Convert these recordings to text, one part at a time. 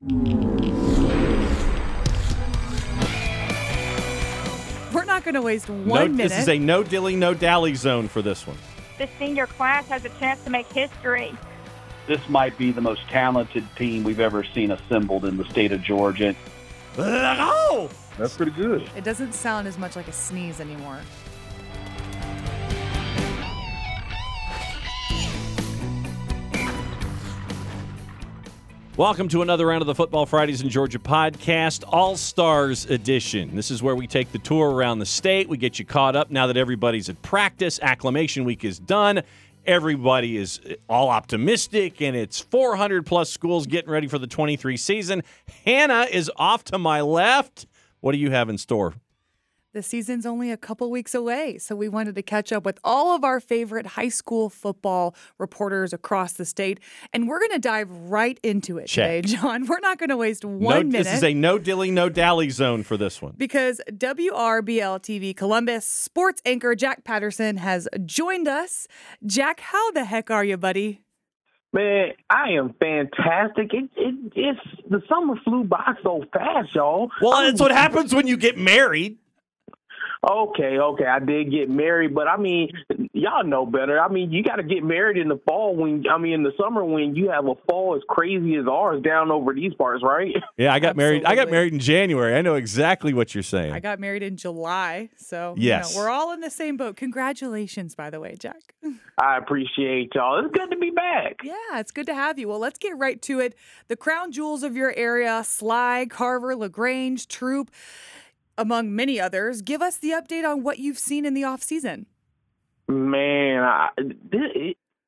We're not going to waste one no, minute. This is a no dilly, no dally zone for this one. The senior class has a chance to make history. This might be the most talented team we've ever seen assembled in the state of Georgia. Oh! That's pretty good. it doesn't sound as much like a sneeze anymore. Welcome to another round of the Football Fridays in Georgia podcast, All Stars Edition. This is where we take the tour around the state. We get you caught up now that everybody's at practice. Acclimation week is done. Everybody is all optimistic, and it's 400 plus schools getting ready for the 23 season. Hannah is off to my left. What do you have in store? The season's only a couple weeks away, so we wanted to catch up with all of our favorite high school football reporters across the state, and we're going to dive right into it Check. today, Jon. We're not going to waste one no, minute. This is a no dilly, no dally zone for this one. because WRBL TV Columbus sports anchor Jack Patterson has joined us. Jack, how the heck are you, buddy? Man, I am fantastic. It, it it's the summer flew by so fast, y'all. Well, I'm- that's what happens when you get married. Okay, okay, I did get married, but I mean, y'all know better. I mean, you got to get married in the fall when I mean in the summer when you have a fall as crazy as ours down over these parts, right? Yeah, I got married. I got married in January. I know exactly what you're saying. I got married in July, so you Yes. know, we're all in the same boat. Congratulations, by the way, Jack. I appreciate y'all. It's good to be back. Yeah, it's good to have you. Well, let's get right to it. The crown jewels of your area, Schley, Carver, LaGrange, Troup, among many others. Give us the update on what you've seen in the off season. Man, I,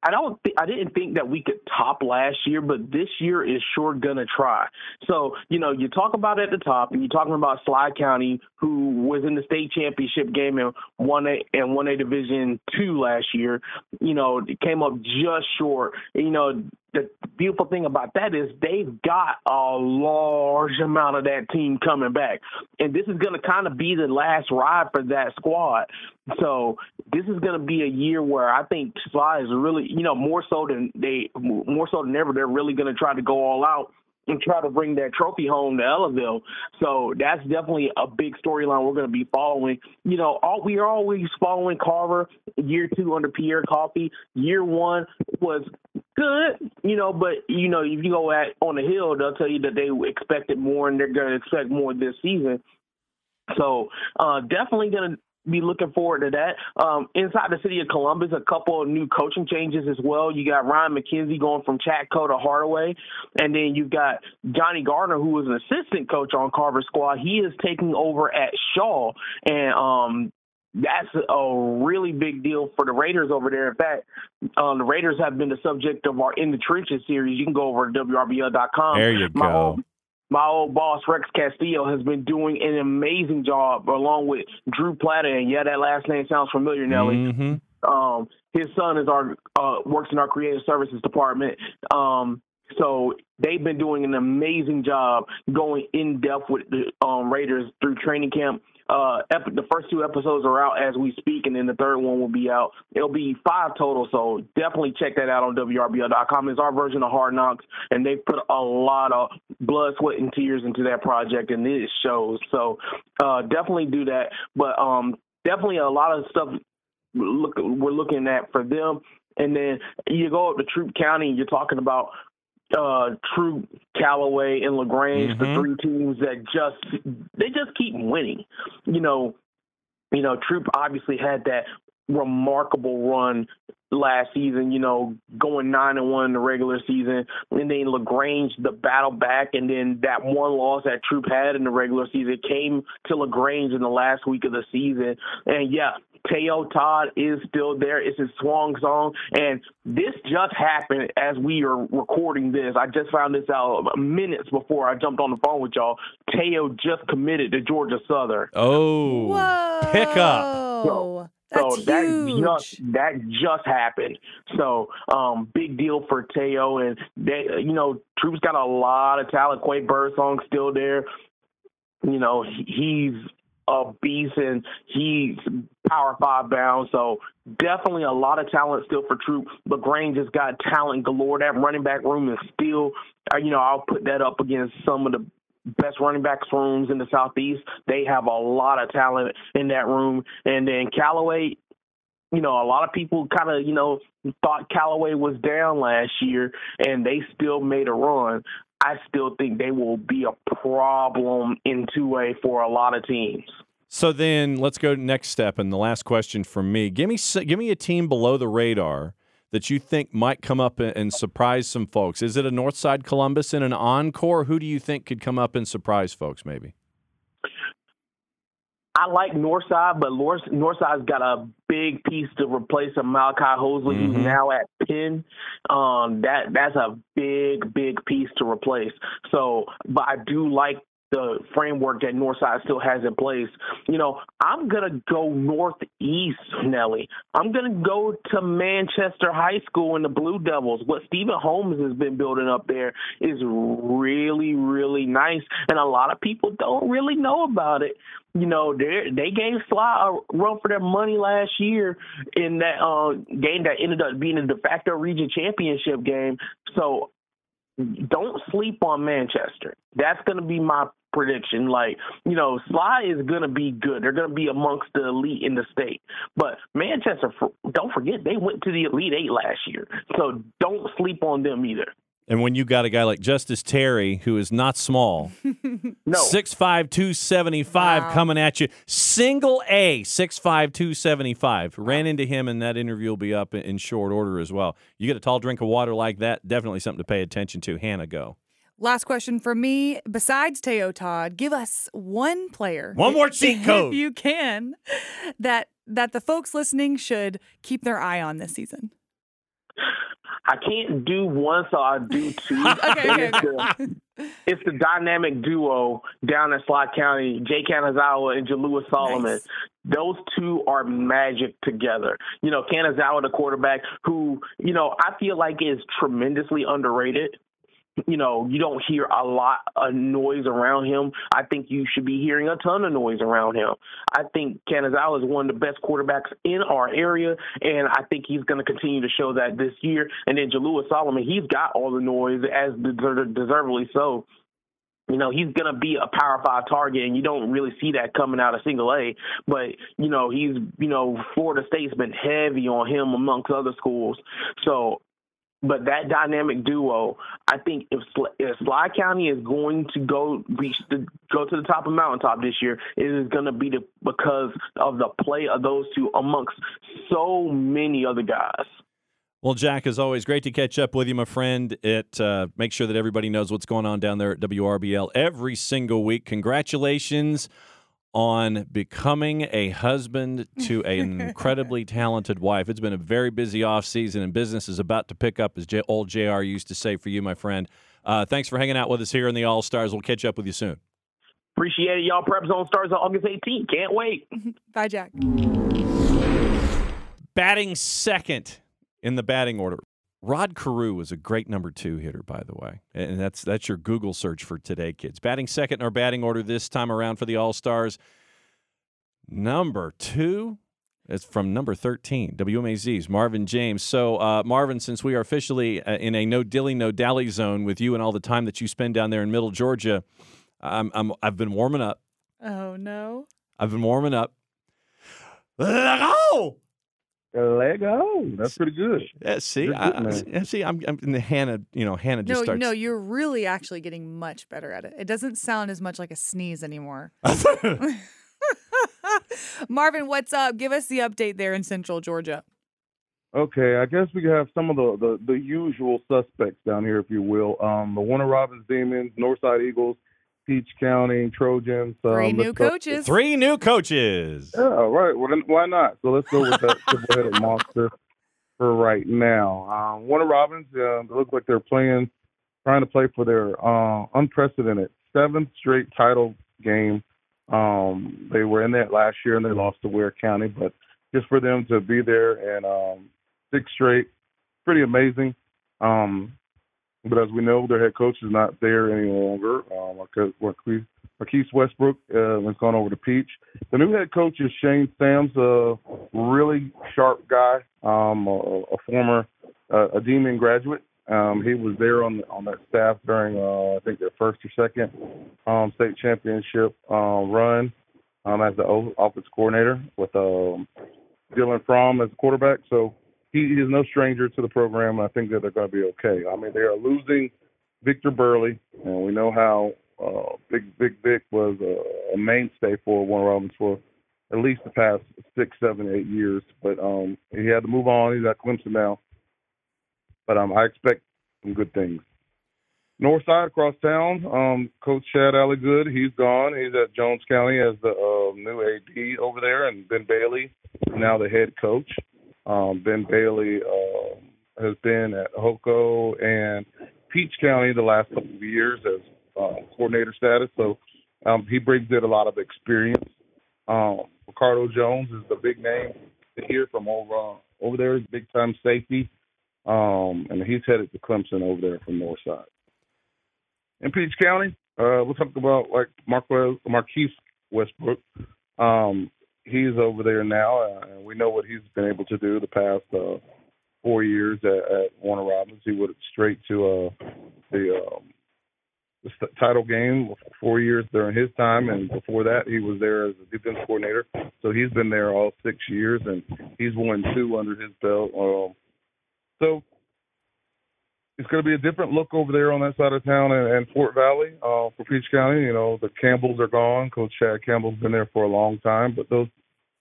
I don't. Th- I didn't think that we could top last year, but this year is sure gonna try. So you know, you talk about at the top, and you're talking about Schley County, who was in the state championship game and won a and won a Division two last year. You know, came up just short. You know, the beautiful thing about that is they've got a large amount of that team coming back, and this is gonna kind of be the last ride for that squad. So this is going to be a year where I think Schley is really, you know, more so than they, more so than ever, they're really going to try to go all out and try to bring that trophy home to Ellaville. So that's definitely a big storyline we're going to be following. You know, all, we are always following Carver. Year two under Pierre Coffey. Year one was good, you know, but you know, if you go at on the hill, they'll tell you that they expected more and they're going to expect more this season. So uh, definitely going to be looking forward to that. Um, inside the city of Columbus, a couple of new coaching changes as well. You got Ryan McKenzie going from Chatco to Hardaway, and then you've got Johnny Gardner, who was an assistant coach on Carver squad. He is taking over at Shaw, and um, that's a really big deal for the Raiders over there. In fact, um, the Raiders have been the subject of our In the Trenches series. You can go over to WRBL.com. There you My go. My old boss Rex Castillo has been doing an amazing job along with Drew Plata, and yeah, that last name sounds familiar, Nelly. Mhm. Um, his son is our uh, works in our creative services department. Um, so they've been doing an amazing job going in depth with the um, Raiders through training camp. Uh, ep- the first two episodes are out as we speak, and then the third one will be out. It'll be five total, so definitely check that out on WRBL.com. It's our version of Hard Knocks, and they've put a lot of blood, sweat, and tears into that project, and it shows. So uh, definitely do that. But um, definitely a lot of stuff look we're looking at for them. And then you go up to Troup County, and you're talking about uh Troup, Callaway, and Lagrange, Mhm. the three teams that just they just keep winning. You know, you know, Troup obviously had that remarkable run last season, you know, going nine and one in the regular season, and then Lagrange the battle back, and then that one loss that Troup had in the regular season came to Lagrange in the last week of the season, and yeah. Teo Todd is still there. It's his swan song. And this just happened as we are recording this. I just found this out minutes before I jumped on the phone with y'all. Teo just committed to Georgia Southern. Oh, Whoa! pick up. So- That's so that huge. just that just happened. So um, big deal for Teo, and they, you know, Troup's got a lot of talent. Quay Birdsong's still there. You know, he's a beast, and he's power five bound. So definitely a lot of talent still for Troup. LaGrange just got talent galore. That running back room is still, uh, you know, I'll put that up against some of the best running backs rooms in the southeast. They have a lot of talent in that room. And then Callaway, you know, a lot of people kind of, you know, thought Callaway was down last year and they still made a run. I still think they will be a problem in 2A for a lot of teams. So then let's go next step and the last question from me. Give me give me a team below the radar that you think might come up and surprise some folks. Is it a Northside Columbus in an encore? Who do you think could come up and surprise folks maybe? I like Northside, but Northside's got a big piece to replace a Malachi Hosley, mm-hmm. who's now at Penn. Um, that that's a big, big piece to replace. So, but I do like the framework that Northside still has in place. You know, I'm gonna go northeast, Nelly. I'm gonna go to Manchester High School and the Blue Devils. What Stephen Holmes has been building up there is really, really nice, and a lot of people don't really know about it. You know, they they gave Schley a run for their money last year in that uh, game that ended up being a de facto region championship game. So don't sleep on Manchester. That's going to be my prediction. Like, you know, Schley is going to be good. They're going to be amongst the elite in the state. But Manchester, don't forget, they went to the Elite Eight last year. So don't sleep on them either. And when you got a guy like Justice Terry, who is not small, no. 6'5, 275 wow. coming at you, single A, 6'5, 275. Ran into him, and that interview will be up in short order as well. You get a tall drink of water like that, definitely something to pay attention to. Hannah, go. Last question for me. Besides Teo Todd, give us one player. One more cheat code. If you can, that that the folks listening should keep their eye on this season. I can't do one, so I'll do two. okay, okay, it's, the, it's, the, dynamic duo down in Schley County, Jay Kanazawa and Jalua Solomon. Nice. Those two are magic together. You know, Kanazawa, the quarterback, who, you know, I feel like is tremendously underrated you know, you don't hear a lot of noise around him. I think you should be hearing a ton of noise around him. I think Kanazawa is one of the best quarterbacks in our area, and I think he's going to continue to show that this year. And then Jalua Solomon, he's got all the noise, as deservedly so. You know, he's going to be a power five target, and you don't really see that coming out of single A. But, you know, he's, you know, Florida State's been heavy on him amongst other schools. So but that dynamic duo, I think if, if Schley County is going to go reach the go to the top of mountaintop this year, it is going to be the, because of the play of those two amongst so many other guys. Well, Jack, as always, great to catch up with you, my friend. It uh, make sure that everybody knows what's going on down there at WRBL every single week. Congratulations on becoming a husband to an incredibly talented wife. It's been a very busy off season, and business is about to pick up, as J- old JR used to say for you, my friend. Uh, thanks for hanging out with us here in the All Stars. We'll catch up with you soon. Appreciate it, y'all. Prep Zone starts on August 18th. Can't wait. Bye, Jack. Batting second in the batting order. Rod Carew was a great number two hitter, by the way, and that's that's your Google search for today, kids. Batting second in our batting order this time around for the All Stars. Number two, it's from number thirteen, WMAZ's Marvin James. So, uh, Marvin, since we are officially uh, in a no dilly no dally zone with you and all the time that you spend down there in Middle Georgia, I'm, I'm I've been warming up. Oh no! I've been warming up. Oh! Lego. That's pretty good. Yeah, see, good, I, see, I'm, I'm in the Hannah. You know, Hannah just no, starts. No, you're really actually getting much better at it. It doesn't sound as much like a sneeze anymore. Marvin, what's up? Give us the update there in Central Georgia. Okay, I guess we have some of the, the, the usual suspects down here, if you will. Um, the Warner Robins Demons, Northside Eagles, Peach County Trojans. Um, Three new coaches. Three new coaches. Yeah, right. Well, then why not? So let's go with that triple-headed monster for right now. Um, Warner Robins, uh, they look like they're playing, trying to play for their uh, unprecedented seventh straight title game. Um, they were in that last year and they lost to Ware County, but just for them to be there and um, six straight, pretty amazing. Um, but as we know, their head coach is not there any longer. Um, Marquez, Marquise Westbrook uh, has gone over to Peach. The new head coach is Shane Sams, a really sharp guy, um, a, a former uh, a Demon graduate. Um, he was there on on that staff during uh, I think their first or second um, state championship uh, run um, as the offense coordinator with um, Dylan Fromm as quarterback. So he, is no stranger to the program. I think that they're going to be okay. I mean, they are losing Victor Burley, and we know how uh, Big Big Vic was a, a mainstay for Warner Robins for at least the past six, seven, eight years. But um, he had to move on. He's at Clemson now. But um, I expect some good things. North side across town, um, Coach Chad Alligood, he's gone. He's at Jones County as the uh, new AD over there, and Ben Bailey now the head coach. Um, ben Bailey uh, has been at Hoko and Peach County the last couple of years as uh, coordinator status, so um, he brings in a lot of experience. Um, Ricardo Jones is the big name to hear from over uh, over there, big time safety, um, and he's headed to Clemson over there from Northside. In Peach County, uh, we'll talk about like Marquez, Marquise Westbrook. Um, he's over there now, uh, and we know what he's been able to do the past uh, four years at, at Warner Robins. He went straight to uh, the, um, the title game four years during his time, and before that, he was there as a defense coordinator. So he's been there all six years, and he's won two under his belt. Um, so it's going to be a different look over there on that side of town and, and Fort Valley uh, for Peach County. You know, the Campbells are gone. Coach Chad Campbell's been there for a long time, but those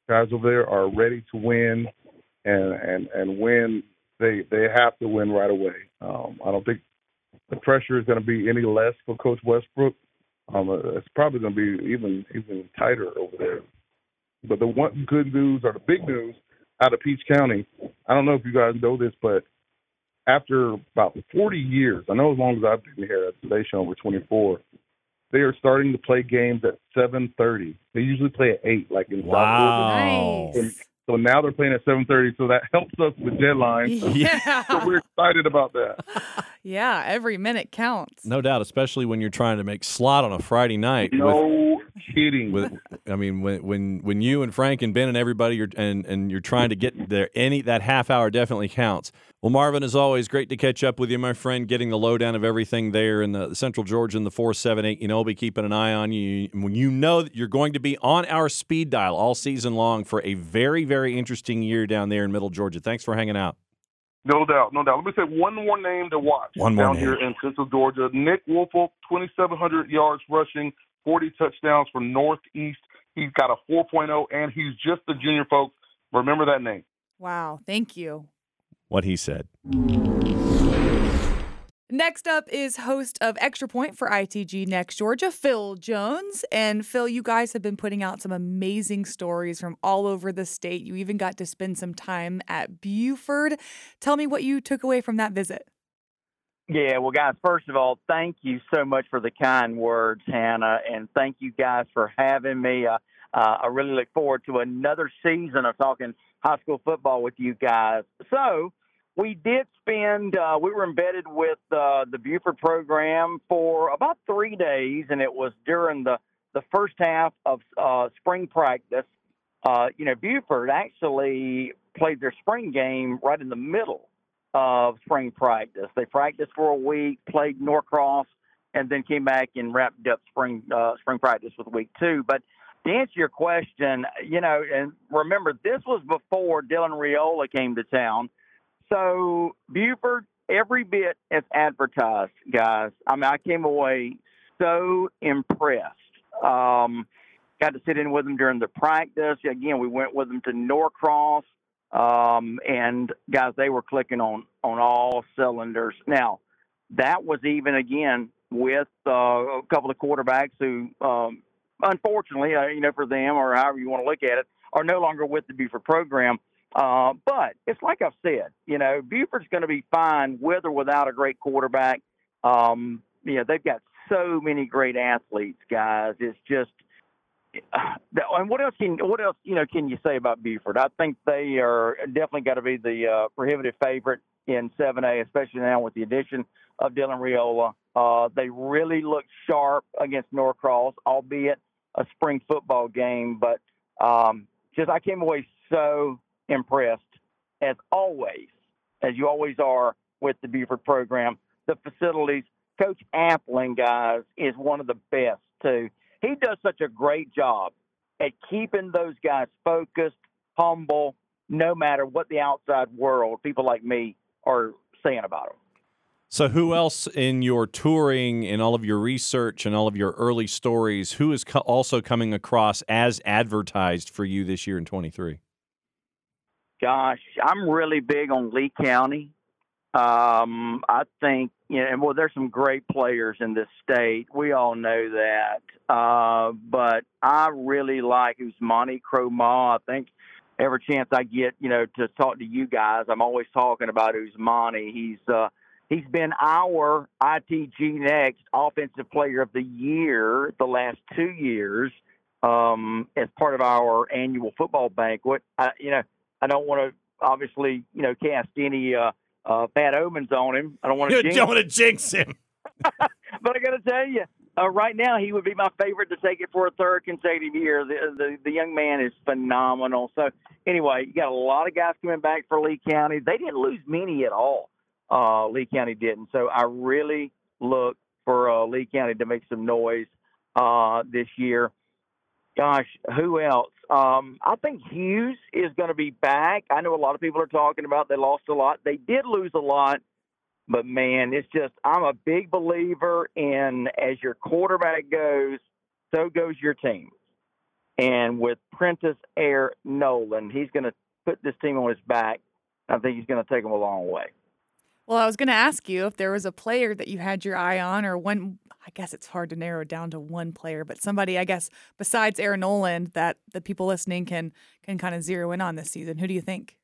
guys over there are ready to win and and and win. They they have to win right away. Um, I don't think the pressure is going to be any less for Coach Westbrook. Um, uh, it's probably going to be even even tighter over there. But the one good news or the big news out of Peach County, I don't know if you guys know this, but after about 40 years, I know as long as I've been here at the station over 24, they are starting to play games at 7:30. They usually play at eight, like in wow. Nice. So now they're playing at 7:30, so that helps us with deadlines. Yeah. So we're excited about that. yeah, every minute counts. No doubt, especially when you're trying to make slot on a Friday night. with- No kidding. with I mean when when when you and Frank and Ben and everybody are and and you're trying to get there any that half hour definitely counts. Well, Marvin, as always, great to catch up with you, my friend. Getting the lowdown of everything there in the Central Georgia in the four seven eight. You know, we'll be keeping an eye on you. When you know that you're going to be on our speed dial all season long for a very very interesting year down there in Middle Georgia. Thanks for hanging out. No doubt, no doubt. Let me say one more name to watch One more down name. here in Central Georgia. Nick Woodford, 2,700 yards rushing, 40 touchdowns from Northeast. He's got a 4.0, and he's just a junior, folks. Remember that name. Wow, thank you. What he said. Next up is host of Extra Point for ITG Next Georgia, Phil Jones. And Phil, you guys have been putting out some amazing stories from all over the state. You even got to spend some time at Buford. Tell me what you took away from that visit. Yeah, well, guys, first of all, thank you so much for the kind words, Hannah, and thank you guys for having me. Uh, uh, I really look forward to another season of talking high school football with you guys. So, we did spend, uh, we were embedded with uh, the Buford program for about three days, and it was during the, the first half of uh, spring practice. Uh, you know, Buford actually played their spring game right in the middle of spring practice. They practiced for a week, played Norcross, and then came back and wrapped up spring uh, spring practice with week two. But to answer your question, you know, and remember this was before Dylan Raiola came to town. So Buford, every bit as advertised, guys. I mean, I came away so impressed. Um, got to sit in with them during the practice. Again, we went with them to Norcross. Um, and guys, they were clicking on on all cylinders. Now, that was even again with uh, a couple of quarterbacks who, um, unfortunately, uh, you know, for them or however you want to look at it, are no longer with the Buford program. Uh, but it's like I've said, you know, Buford's going to be fine with or without a great quarterback. Um, you know, they've got so many great athletes, guys. It's just and what else can what else you know can you say about Buford? I think they are definitely got to be the uh, prohibitive favorite in 7A, especially now with the addition of Dylan Raiola. Uh, they really looked sharp against Norcross, albeit a spring football game. But um, just I came away so impressed, as always, as you always are with the Buford program. The facilities, Coach Appling, guys, is one of the best too. He does such a great job at keeping those guys focused, humble, no matter what the outside world, people like me, are saying about them. So, who else in your touring and all of your research and all of your early stories, who is co- also coming across as advertised for you this year in 23? Gosh, I'm really big on Lee County. Um, I think, you know, and well, there's some great players in this state. We all know that. Uh, but I really like Ousmane Kromah. I think every chance I get, you know, to talk to you guys, I'm always talking about Ousmane. He's, uh, He's been our ITG Next Offensive Player of the Year the last two years um, as part of our annual football banquet. I, you know, I don't want to obviously, you know, cast any uh, uh, bad omens on him. I don't want to. You jinx don't want to jinx him. but I got to tell you, uh, right now he would be my favorite to take it for a third consecutive year. The, the the young man is phenomenal. So anyway, you got a lot of guys coming back for Lee County. They didn't lose many at all. Uh, Lee County didn't. So I really look for uh, Lee County to make some noise uh, this year. Gosh, who else? Um, I think Hughes is going to be back. I know a lot of people are talking about they lost a lot. They did lose a lot, but man, it's just I'm a big believer in as your quarterback goes, so goes your team. And with Prentiss Air Noland, he's going to put this team on his back. I think he's going to take them a long way. Well, I was going to ask you if there was a player that you had your eye on, or one. I guess it's hard to narrow down to one player, but somebody, I guess, besides Air Noland, that the people listening can can kind of zero in on this season. Who do you think?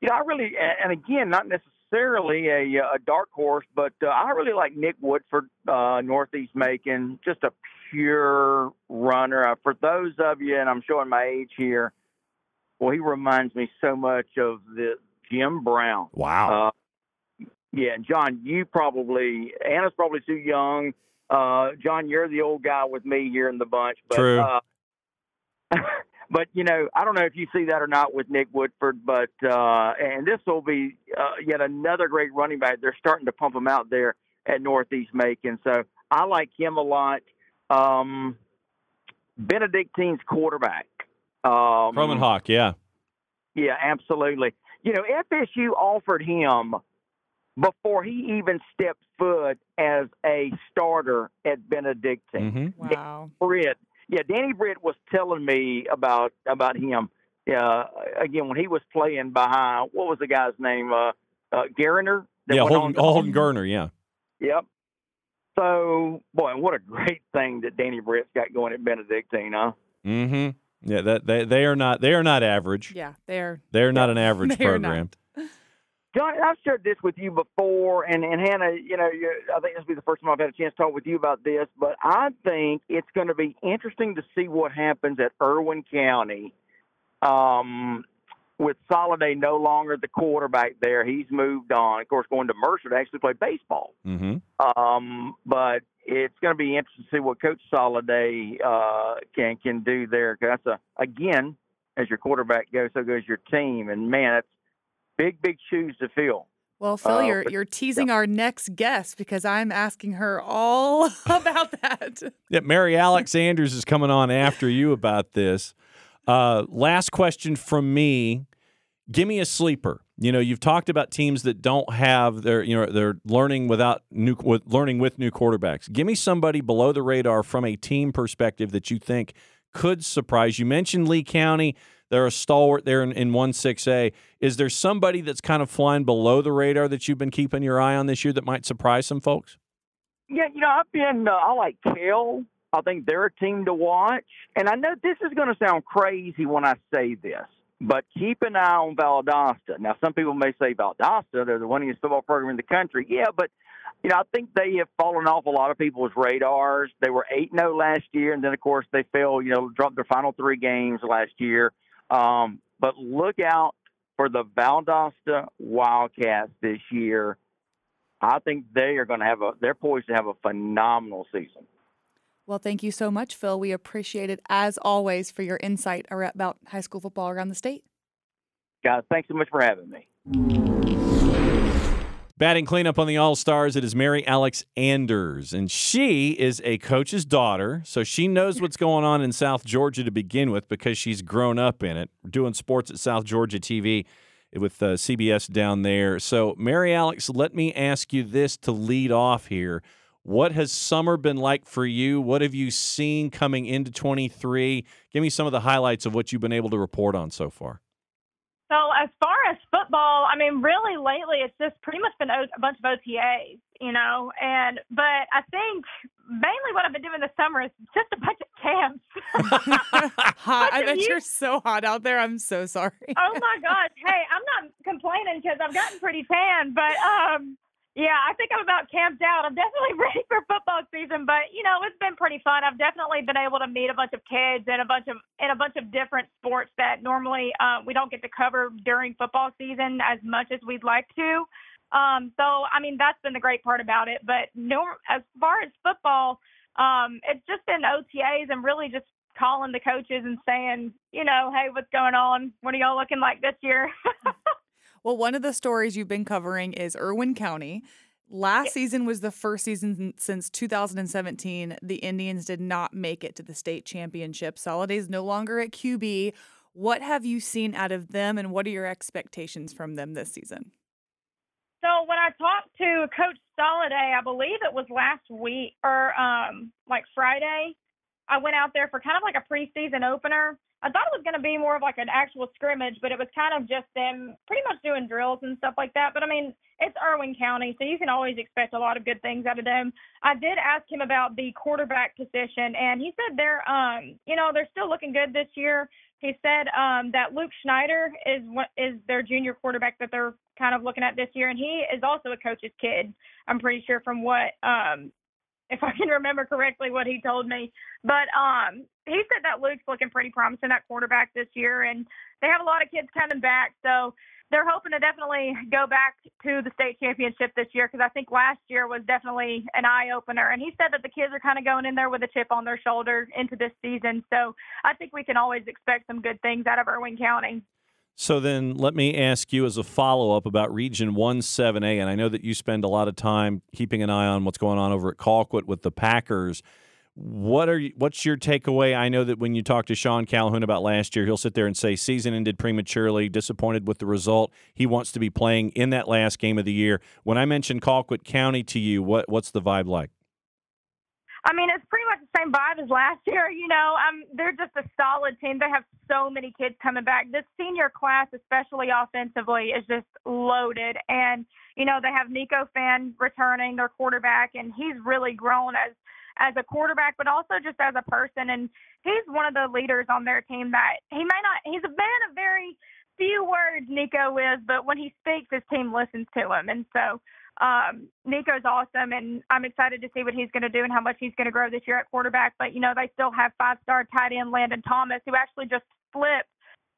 You know, I really, and again, not necessarily a, a dark horse, but uh, I really like Nick Woodford, uh, Northeast Macon, just a pure runner. Uh, for those of you, and I'm showing my age here, well, he reminds me so much of the Jim Brown. Wow. Yeah, Jon, you probably Anna's probably too young. Uh, Jon, you're the old guy with me here in the bunch. But, True. Uh, but you know, I don't know if you see that or not with Nick Woodford. But uh, and this will be uh, yet another great running back. They're starting to pump him out there at Northeast Macon. So I like him a lot. Um, Benedictine's quarterback. Um, Roman Hawk, yeah. Yeah, absolutely. You know, FSU offered him before he even stepped foot as a starter at Benedictine. hmm Wow. Britt, yeah, Danny Britt was telling me about about him. Uh, again, when he was playing behind, what was the guy's name? Uh, uh, Garner. Yeah, Holden, on Holden Garner, yeah. Yep. So, boy, what a great thing that Danny Britt's got going at Benedictine, huh? hmm Yeah, that they, they are not they are not average. Yeah, they're They're not an average They not. program. Jon, I've shared this with you before, and, and Hannah, you know, you I think this will be the first time I've had a chance to talk with you about this, but I think it's going to be interesting to see what happens at Irwin County um, with Soliday no longer the quarterback there. He's moved on, of course, going to Mercer to actually play baseball. hmm Um, but it's going to be interesting to see what Coach Soliday uh, can can do there. 'Cause that's a again, as your quarterback goes, so goes your team, and man, that's big, big shoes to fill. well, Phil. Uh, you're but- you're teasing our next guest because I'm asking her all about that. Yeah, Mary Alex Anders is coming on after you about this. Uh, last question from me. Give me a sleeper. You know, you've talked about teams that don't have their, you know, they're learning without new, with learning with new quarterbacks. Give me somebody below the radar from a team perspective that you think could surprise. You mentioned Lee County. They're a stalwart there in, in 1 6A. Is there somebody that's kind of flying below the radar that you've been keeping your eye on this year that might surprise some folks? Yeah, you know, I've been. Uh, I like Kell. I think they're a team to watch, and I know this is going to sound crazy when I say this, but keep an eye on Valdosta. Now, some people may say Valdosta, they're the winningest football program in the country. Yeah, but you know, I think they have fallen off a lot of people's radars. They were 8 0 last year, and then of course they fell. You know, dropped their final three games last year. Um, but look out for the Valdosta Wildcats this year. I think they are going to have a. They're poised to have a phenomenal season. Well, thank you so much, Phil. We appreciate it as always for your insight about high school football around the state. Guys, thanks so much for having me. Batting cleanup on the All Stars, it is Mary Alex Anders, and she is a coach's daughter, so she knows what's going on in South Georgia to begin with because she's grown up in it, doing sports at South Georgia TV with uh, CBS down there. So, Mary Alex, let me ask you this to lead off here. What has summer been like for you? What have you seen coming into 23? Give me some of the highlights of what you've been able to report on so far. So, as far as football, I mean, really lately it's just pretty much been a bunch of OTAs, you know. And but I think mainly what I've been doing this summer is just a bunch of camps. hot. I bet you- you're so hot out there. I'm so sorry. oh my gosh! Hey, I'm not complaining because I've gotten pretty tan, but um, yeah, I think I'm about camped out. I'm definitely ready for football season, but you know, it's been pretty fun. I've definitely been able to meet a bunch of kids and a bunch of in a bunch of different sports that normally uh, we don't get to cover during football season as much as we'd like to. Um, so, I mean, that's been the great part about it. But no, as far as football, um, it's just been OTAs and really just calling the coaches and saying, you know, hey, what's going on? What are y'all looking like this year? Well, one of the stories you've been covering is Irwin County. Last season was the first season since 2017 the Indians did not make it to the state championship. Soliday's no longer at QB. What have you seen out of them, and what are your expectations from them this season? So when I talked to Coach Soliday, I believe it was last week or um, like Friday, I went out there for kind of like a preseason opener. I thought it was going to be more of like an actual scrimmage, but it was kind of just them pretty much doing drills and stuff like that. But I mean, it's Irwin County, so you can always expect a lot of good things out of them. I did ask him about the quarterback position, and he said they're, um, you know, they're still looking good this year. He said um, that Luke Schneider is what is their junior quarterback that they're kind of looking at this year, and he is also a coach's kid. I'm pretty sure from what um, if I can remember correctly what he told me. But um, he said that Luke's looking pretty promising that quarterback this year, and they have a lot of kids coming back, so they're hoping to definitely go back to the state championship this year because I think last year was definitely an eye opener. And he said that the kids are kind of going in there with a chip on their shoulder into this season, so I think we can always expect some good things out of Irwin County. So then let me ask you as a follow up about Region 17A. And I know that you spend a lot of time keeping an eye on what's going on over at Colquitt with the Packers. What are you, what's your takeaway? I know that when you talk to Sean Calhoun about last year, he'll sit there and say season ended prematurely, disappointed with the result. He wants to be playing in that last game of the year. When I mentioned Colquitt County to you, what what's the vibe like? I mean, it's pretty much same vibe as last year. You know, um, they're just a solid team. They have so many kids coming back. This senior class, especially offensively, is just loaded. And you know, they have Nico Fan returning their quarterback, and he's really grown as as a quarterback, but also just as a person. And he's one of the leaders on their team that he may not. He's a man of very few words, Nico is, but when he speaks, his team listens to him. And so um, Nico's awesome, and I'm excited to see what he's going to do and how much he's going to grow this year at quarterback. But you know, they still have five-star tight end Landon Thomas, who actually just flipped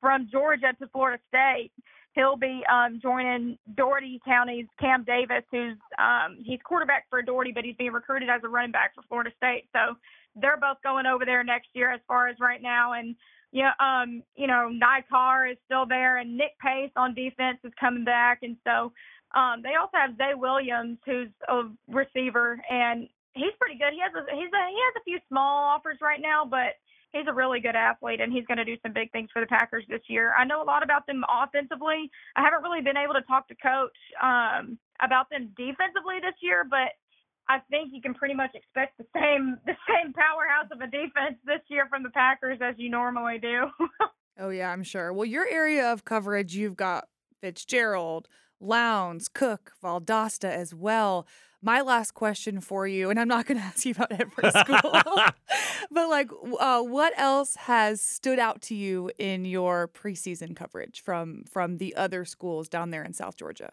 from Georgia to Florida State. He'll be um, joining Dougherty County's Cam Davis, who's um, he's quarterback for Dougherty, but he's being recruited as a running back for Florida State. So they're both going over there next year, as far as right now. And yeah, um, you know, Nycar is still there, and Nick Pace on defense is coming back, and so um, they also have Zay Williams, who's a receiver, and he's pretty good. He has a, he's a, he has a few small offers right now, but he's a really good athlete, and he's going to do some big things for the Packers this year. I know a lot about them offensively. I haven't really been able to talk to coach um, about them defensively this year, but I think you can pretty much expect the same the same powerhouse of a defense this year from the Packers as you normally do. oh yeah, I'm sure. Well, your area of coverage, you've got Fitzgerald, Lowndes, Cook, Valdosta as well. My last question for you, and I'm not going to ask you about every school, but like, uh, what else has stood out to you in your preseason coverage from from the other schools down there in South Georgia?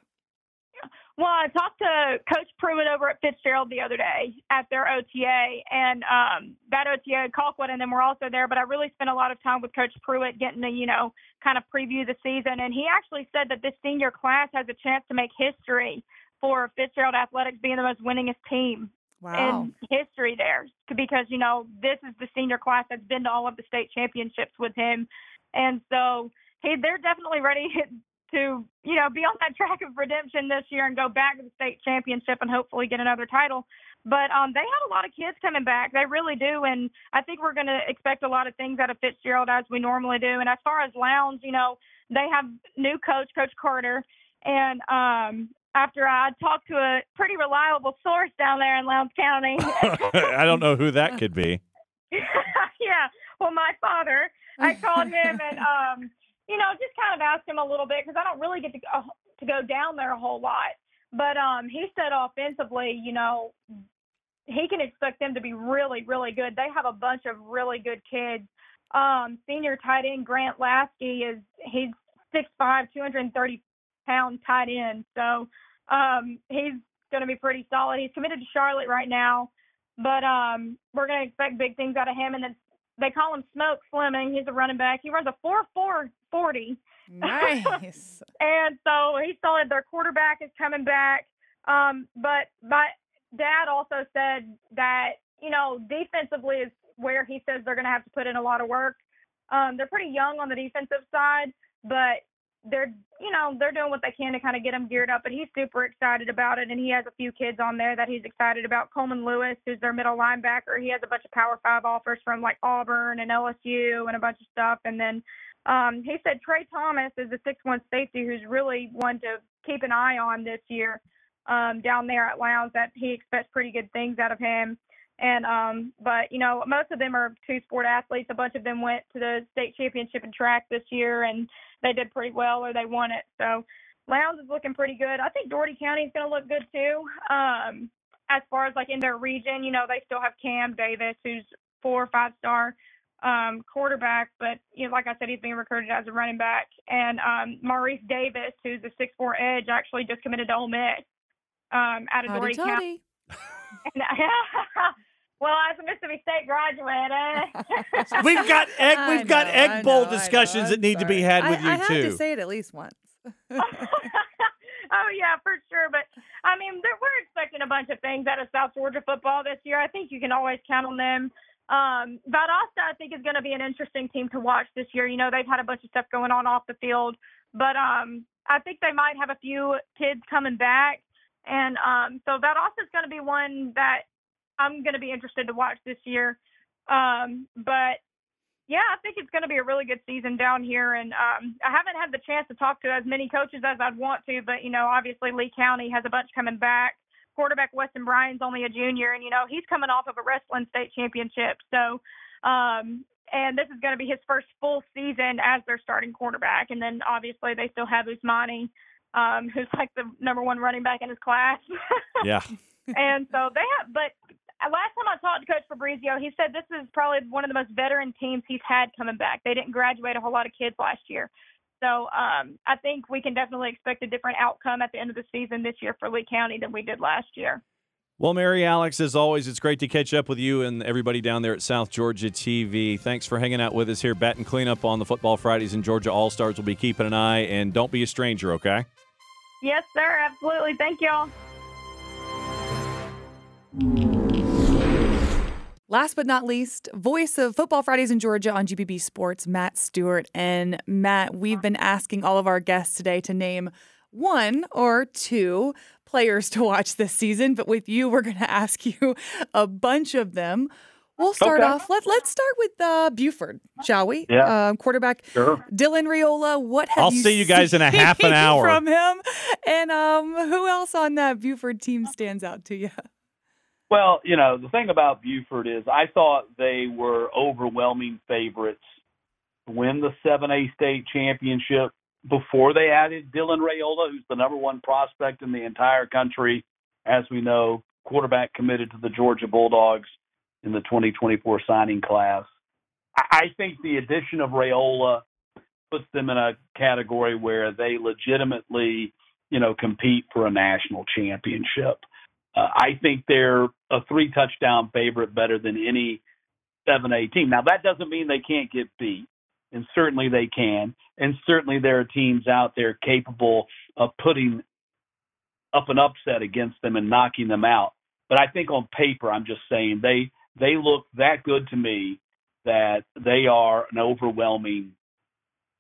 Well, I talked to Coach Pruitt over at Fitzgerald the other day at their OTA, and um, that OTA Colquitt, and then we're also there. But I really spent a lot of time with Coach Pruitt, getting to you know kind of preview the season, and he actually said that this senior class has a chance to make history for Fitzgerald Athletics being the most winningest team Wow. in history there because you know this is the senior class that's been to all of the state championships with him, and so hey, they're definitely ready to you know be on that track of redemption this year and go back to the state championship and hopefully get another title. But um, they have a lot of kids coming back. They really do, and I think we're going to expect a lot of things out of Fitzgerald as we normally do. And as far as Lowndes, you know, they have new coach, Coach Carter, and um, after I talked to a pretty reliable source down there in Lowndes County. I don't know who that could be. yeah. Well, my father, I called him and, um, you know, just kind of asked him a little bit because I don't really get to go, to go down there a whole lot. But um, he said offensively, you know, he can expect them to be really, really good. They have a bunch of really good kids. Um, senior tight end Grant Lasky is he's 6'5", 230 pound tight end. So um, he's going to be pretty solid. He's committed to Charlotte right now, but um, we're going to expect big things out of him. And then they call him Smoke Fleming. He's a running back. He runs a four four forty. Nice. and so he's solid. Their quarterback is coming back. Um, but my dad also said that you know defensively is where he says they're going to have to put in a lot of work. Um, they're pretty young on the defensive side, but they're you know they're doing what they can to kind of get him geared up. But he's super excited about it, and he has a few kids on there that he's excited about. Coleman Lewis, who's their middle linebacker, he has a bunch of Power Five offers from like Auburn and LSU and a bunch of stuff. And then um, he said Trey Thomas is a six one safety who's really one to keep an eye on this year um, down there at Lowndes. That he expects pretty good things out of him. And um, but you know, most of them are two sport athletes. A bunch of them went to the state championship in track this year, and they did pretty well, or they won it. So Lowndes is looking pretty good. I think Dougherty County is going to look good too. Um, as far as like in their region, you know, they still have Cam Davis, who's four or five star um, quarterback, but you know, like I said, he's being recruited as a running back. And um, Maurice Davis, who's a six four edge, actually just committed to Ole Miss um, out of Howdy County. And, well, as a Mississippi State graduate, eh? We've got egg. We've got egg I bowl know, discussions that need to be sorry. had I- with you I had too. to say it at least once. oh yeah, for sure. But I mean, there, we're expecting a bunch of things out of South Georgia football this year. I think you can always count on them. Um, Valdosta, I think, is going to be an interesting team to watch this year. You know, they've had a bunch of stuff going on off the field, but um, I think they might have a few kids coming back, and um, so Valdosta is going to be one that I'm going to be interested to watch this year. Um, but yeah, I think it's going to be a really good season down here, and um, I haven't had the chance to talk to as many coaches as I'd want to, but you know, obviously Lee County has a bunch coming back. Quarterback Weston Bryan's only a junior, and you know he's coming off of a wrestling state championship, so um, and this is going to be his first full season as their starting quarterback. And then obviously they still have Ousmane, um, who's like the number one running back in his class. Yeah. and so they have, but last time I talked to Coach Fabrizio, he said this is probably one of the most veteran teams he's had coming back. They didn't graduate a whole lot of kids last year. So um, I think we can definitely expect a different outcome at the end of the season this year for Lee County than we did last year. Well, Mary Alex, as always, it's great to catch up with you and everybody down there at South Georgia TV. Thanks for hanging out with us here. Bat and cleanup on the Football Fridays and Georgia All Stars. will be keeping an eye, and don't be a stranger, okay? Yes, sir. Absolutely. Thank y'all. Last but not least, voice of Football Fridays in Georgia on GPB Sports, Matt Stewart. And Matt, we've been asking all of our guests today to name one or two players to watch this season, but with you, we're going to ask you a bunch of them. We'll start Okay. off. Let, let's start with uh, Buford, shall we? Yeah. Um, quarterback Sure. Dylan Raiola. What have I'll you see you guys in a half an hour. from him? And um, who else on that Buford team stands out to you? Well, you know, the thing about Buford is I thought they were overwhelming favorites to win the 7A state championship before they added Dylan Raiola, who's the number one prospect in the entire country, as we know, quarterback committed to the Georgia Bulldogs in the 2024 signing class. I think the addition of Raiola puts them in a category where they legitimately, you know, compete for a national championship. Uh, I think they're a three touchdown favorite better than any 7A team. Now, that doesn't mean they can't get beat, and certainly they can. And certainly there are teams out there capable of putting up an upset against them and knocking them out. But I think on paper, I'm just saying they they look that good to me that they are an overwhelming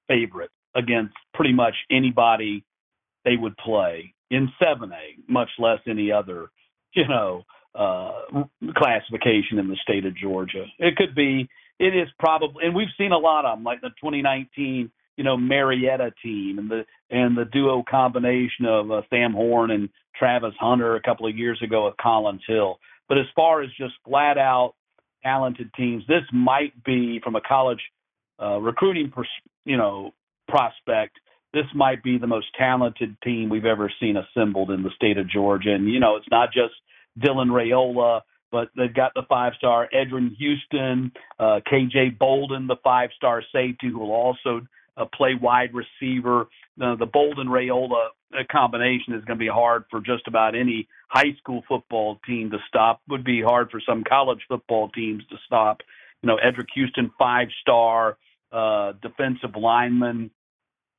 favorite against pretty much anybody they would play in 7A, much less any other, you know, uh, classification in the state of Georgia. It could be, it is probably, and we've seen a lot of them, like the 2019, you know, Marietta team and the and the duo combination of uh, Sam Horn and Travis Hunter a couple of years ago at Collins Hill. But as far as just flat out talented teams, this might be from a college uh, recruiting, pers- you know, prospect. This might be the most talented team we've ever seen assembled in the state of Georgia. And you know, it's not just Dylan Raiola, but they've got the five-star Eddrick Houston, uh, KJ Bolden, the five-star safety, who will also uh, play wide receiver. Uh, the Bolden Raiola uh, combination is going to be hard for just about any high school football team to stop. Would be hard for some college football teams to stop. You know, Eddrick Houston, five-star uh, defensive lineman,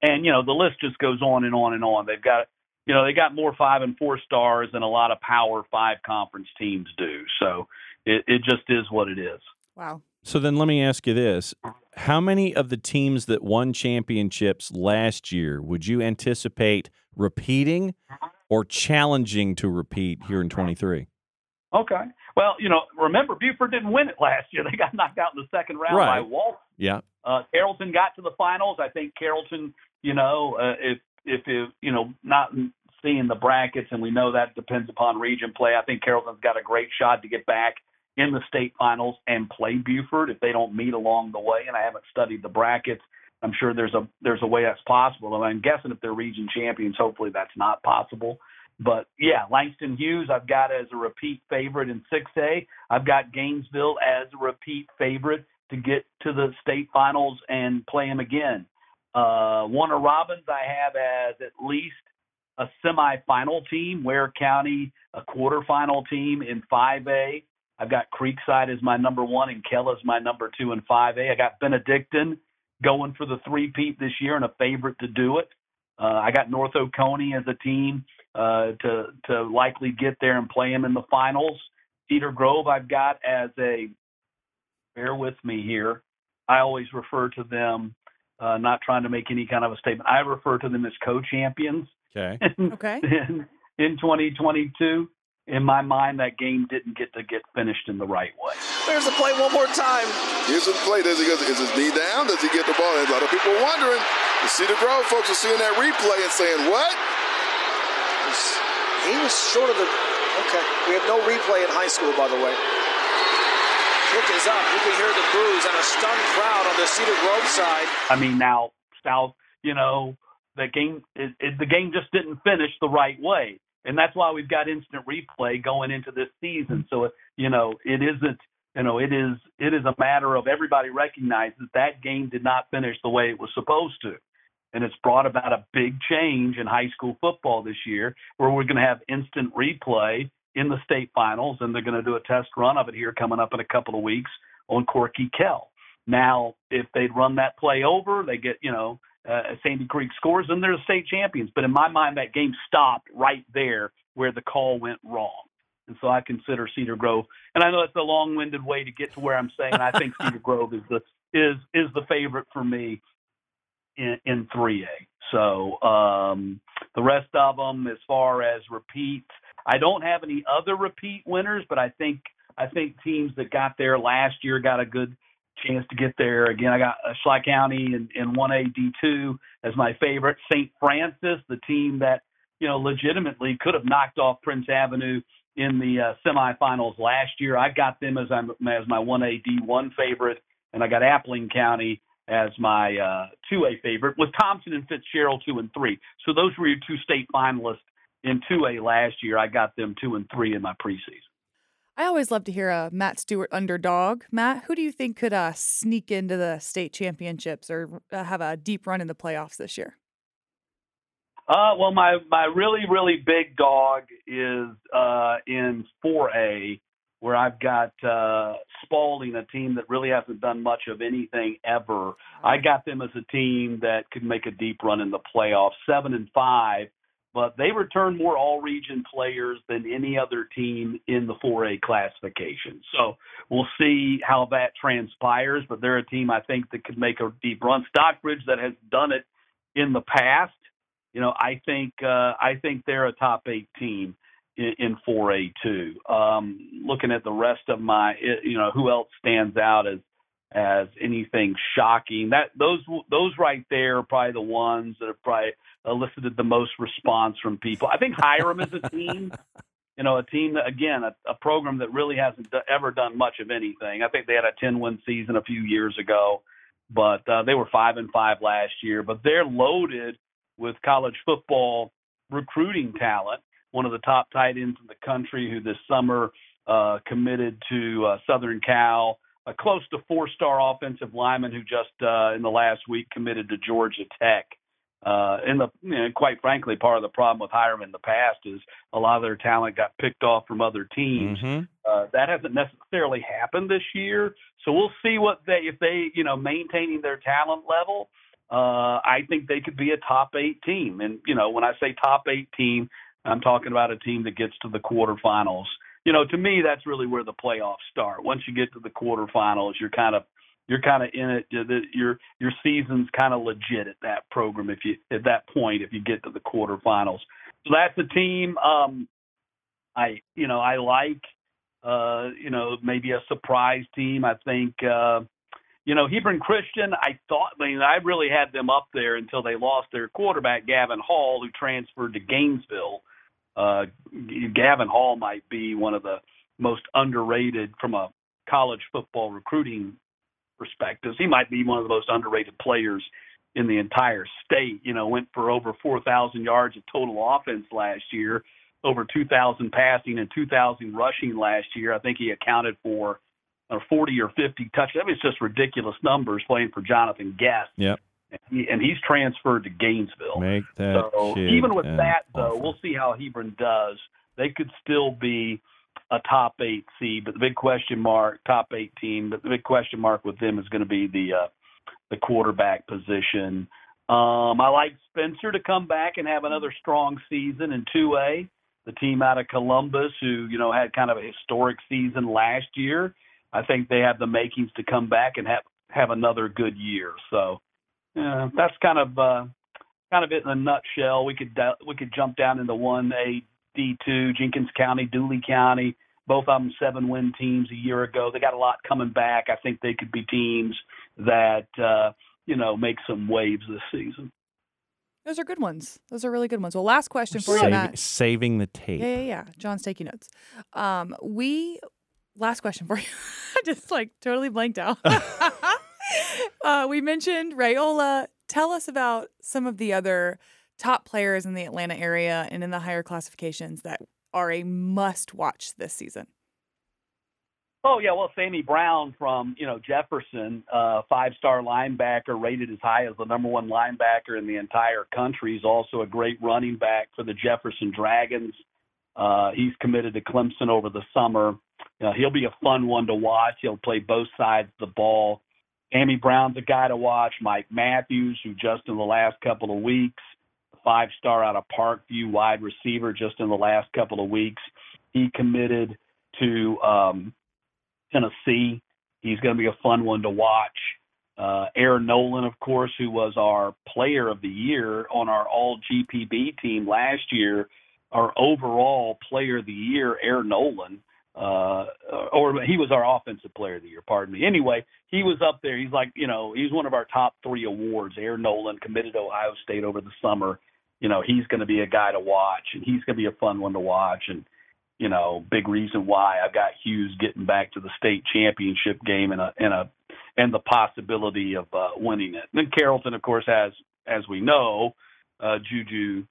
and you know the list just goes on and on and on. They've got you know they got more five and four stars than a lot of Power Five conference teams do. So it, it just is what it is. Wow. So then let me ask you this. How many of the teams that won championships last year would you anticipate repeating or challenging to repeat here in 23? Okay. Well, you know, remember Buford didn't win it last year. They got knocked out in the second round Right. by Walt. Yeah. Uh, Carrollton got to the finals. I think Carrollton, you know, uh, if if it, you know, not seeing the brackets, and we know that depends upon region play. I think Carrollton's got a great shot to get back in the state finals and play Buford if they don't meet along the way. And I haven't studied the brackets. I'm sure there's a there's a way that's possible. And I'm guessing if they're region champions, hopefully that's not possible. But yeah, Langston Hughes, I've got as a repeat favorite in 6A. I've got Gainesville as a repeat favorite to get to the state finals and play them again. Uh, Warner Robins, I have as at least a semifinal team. Ware County, a quarterfinal team in 5A. I've got Creekside as my number one and Kell as my number two in 5A. I got Benedictine going for the three-peat this year and a favorite to do it. Uh, I got North Oconee as a team uh, to to likely get there and play them in the finals. Cedar Grove, I've got as a. Bear with me here. I always refer to them, uh, not trying to make any kind of a statement. I refer to them as co-champions. Okay. Okay. in, in 2022. In my mind, that game didn't get to get finished in the right way. There's the play one more time. Here's the play. Does he go, is his knee down? Does he get the ball? A lot of people are wondering. You see the Cedar Grove folks are seeing that replay and saying, what? He was short of the. Okay. We have no replay in high school, by the way. Kick is up. You can hear the boos and a stunned crowd on the Cedar Grove side. I mean, now South, you know, the game, it, it, the game just didn't finish the right way, and that's why we've got instant replay going into this season. So, you know, it isn't, you know, it is, it is a matter of everybody recognizes that game did not finish the way it was supposed to. And it's brought about a big change in high school football this year, where we're going to have instant replay in the state finals, and they're going to do a test run of it here coming up in a couple of weeks on Corky Kell. Now, if they'd run that play over, they get, you know, uh, Sandy Creek scores, and they're the state champions. But in my mind, that game stopped right there where the call went wrong. And so I consider Cedar Grove, and I know it's a long-winded way to get to where I'm saying I think Cedar Grove is the is is the favorite for me in, in 3A. So um, the rest of them, as far as repeats, I don't have any other repeat winners, but I think I think teams that got there last year got a good chance to get there again. I got uh, Schley County in, in 1A D2 as my favorite. St. Francis, the team that you know legitimately could have knocked off Prince Avenue in the uh, semifinals last year. I got them as I'm as my 1A D1 favorite, and I got Appling County as my uh, 2A favorite with Thompson and Fitzgerald two and three. So those were your two state finalists in 2A last year. I got them two and three in my preseason. I always love to hear a Matt Stewart underdog. Matt, who do you think could uh, sneak into the state championships or uh, have a deep run in the playoffs this year? Uh, well, my my really really big dog is uh, in 4A, where I've got uh, Spalding, a team that really hasn't done much of anything ever. I got them as a team that could make a deep run in the playoffs, seven and five. But they return more all region players than any other team in the 4A classification. So we'll see how that transpires, but they're a team I think that could make a deep run. Stockbridge that has done it in the past, you know, I think uh, I think they're a top eight team in, in 4A too. Um, looking at the rest of my, you know, who else stands out as as anything shocking. That those those right there are probably the ones that have probably elicited the most response from people. I think Hiram is a team, you know, a team that again a, a program that really hasn't do, ever done much of anything. I think they had a 10 win season a few years ago, but uh, they were five and five last year. But they're loaded with college football recruiting talent. One of the top tight ends in the country, who this summer uh, committed to uh, Southern Cal a close to four-star offensive lineman who just uh, in the last week committed to Georgia Tech. Uh, and the you know, quite frankly, part of the problem with Hiram in the past is a lot of their talent got picked off from other teams. Mm-hmm. Uh, that hasn't necessarily happened this year, so we'll see what they if they you know maintaining their talent level. Uh, I think they could be a top eight team, and you know when I say top eight team, I'm talking about a team that gets to the quarterfinals you know, to me, that's really where the playoffs start. Once you get to the quarterfinals, you're kind of you're kind of in it. Your your season's kind of legit at that program if you at that point if you get to the quarterfinals. So that's a team um, I you know I like. Uh, you know, maybe a surprise team. I think. Uh, you know, Hebron Christian, I thought, I mean, I really had them up there until they lost their quarterback, Gavin Hall, who transferred to Gainesville uh, Gavin Hall might be one of the most underrated from a college football recruiting perspective. He might be one of the most underrated players in the entire state. You know, went for over 4,000 yards of total offense last year, over 2,000 passing and 2,000 rushing last year. I think he accounted for uh, 40 or 50 touchdowns. I mean, it's just ridiculous numbers playing for Jonathan Gess. Yep and, he, and he's transferred to Gainesville. Make that so even with that, though, we'll see how Hebron does. They could still be a top eight seed, but the big question mark, top eight team, but the big question mark with them is going to be the uh, the quarterback position. Um, I like Spencer to come back and have another strong season in 2A. The team out of Columbus, who you know had kind of a historic season last year, I think they have the makings to come back and have have another good year. So yeah, that's kind of uh, kind of it in a nutshell. We could uh, we could jump down into one A D two Jenkins County, Dooly County. Both of them seven win teams a year ago. They got a lot coming back. I think they could be teams that uh, you know make some waves this season. Those are good ones. Those are really good ones. Well, last question for saving, you, Matt. Saving the tape. Yeah, yeah, yeah. Jon's taking notes. Um, we last question for you. Just like totally blanked out. uh, we mentioned Raiola. Tell us about some of the other top players in the Atlanta area and in the higher classifications that are a must watch this season. Oh yeah, well Sammy Brown from you know Jefferson, uh, five star linebacker, rated as high as the number one linebacker in the entire country. He's also a great running back for the Jefferson Dragons. Uh, he's committed to Clemson over the summer. Uh, he'll be a fun one to watch. He'll play both sides of the ball. Amy Brown's a guy to watch. Mike Matthews, who just in the last couple of weeks, five star out of Parkview wide receiver, just in the last couple of weeks, he committed to um, Tennessee. He's going to be a fun one to watch. Uh, Air Noland, of course, who was our player of the year on our all GPB team last year, our overall player of the year, Air Noland uh, or he was our offensive player of the year. Pardon me. Anyway, he was up there. He's like, you know, he's one of our top three awards. Air Noland committed to Ohio State over the summer. You know, he's going to be a guy to watch, and he's going to be a fun one to watch. And you know, big reason why I've got Hughes getting back to the state championship game and a and a and the possibility of uh, winning it. And then Carrollton, of course, has, as we know, uh, Juju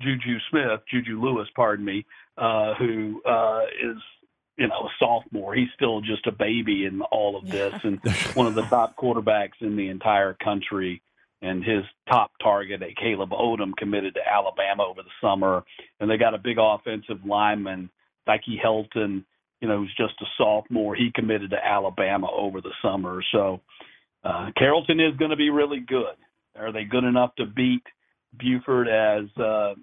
Juju Smith, Juju Lewis, pardon me, uh, who uh, is you know a sophomore. He's still just a baby in all of this, and one of the top quarterbacks in the entire country. And his top target, a Caleb Odom, committed to Alabama over the summer, and they got a big offensive lineman, Dyke Helton, you know, who's just a sophomore. He committed to Alabama over the summer. So uh, Carrollton is going to be really good. Are they good enough to beat Buford as uh,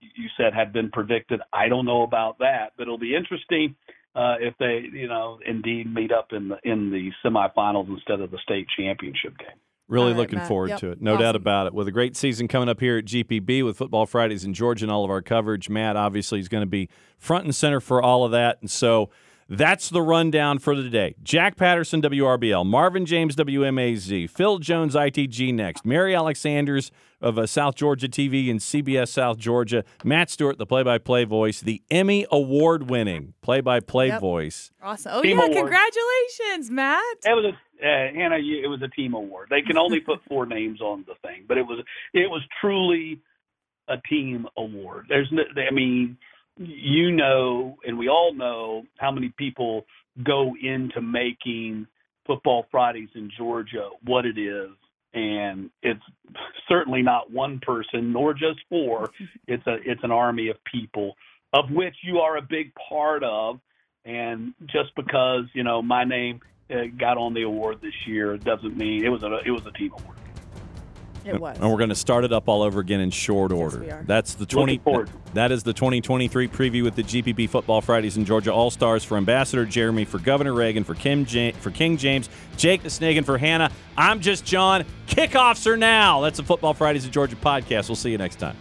you said had been predicted. I don't know about that, but it'll be interesting uh, if they, you know, indeed meet up in the in the semifinals instead of the state championship game. Really All right, looking Matt. forward Yep. to it. No doubt about it. With a great season coming up here at GPB with Football Fridays in Georgia and all of our coverage, Matt obviously is going to be front and center for all of that. And so that's the rundown for the day. Jack Patterson, WRBL, Marvin James, WMAZ, Phil Jones, ITG next, Mary Alex Anders of uh, South Georgia TV and CBS South Georgia, Matt Stewart, the play by play voice, the Emmy award winning play by play Yep. voice. Awesome. Oh, Team yeah. award. Congratulations, Matt. It was a uh, Hannah. you- It was a team award. They can only put four names on the thing, but it was it was truly a team award. There's no, I mean, you know, and we all know how many people go into making Football Fridays in Georgia what it is, and it's certainly not one person nor just four. It's a it's an army of people of which you are a big part of. And just because you know my name uh, got on the award this year doesn't mean it was a it was a team award. It was. And we're going to start it up all over again in short order. we are. That's the 20 That is the 2023 preview with the GPB Football Fridays in Georgia All-Stars for Ambassador Jeremy, for Governor Reagan, for Kim ja- for King James, Jake the Snake, and for Hannah. I'm just Jon. Kickoffs are now. That's the Football Fridays in Georgia podcast. We'll see you next time.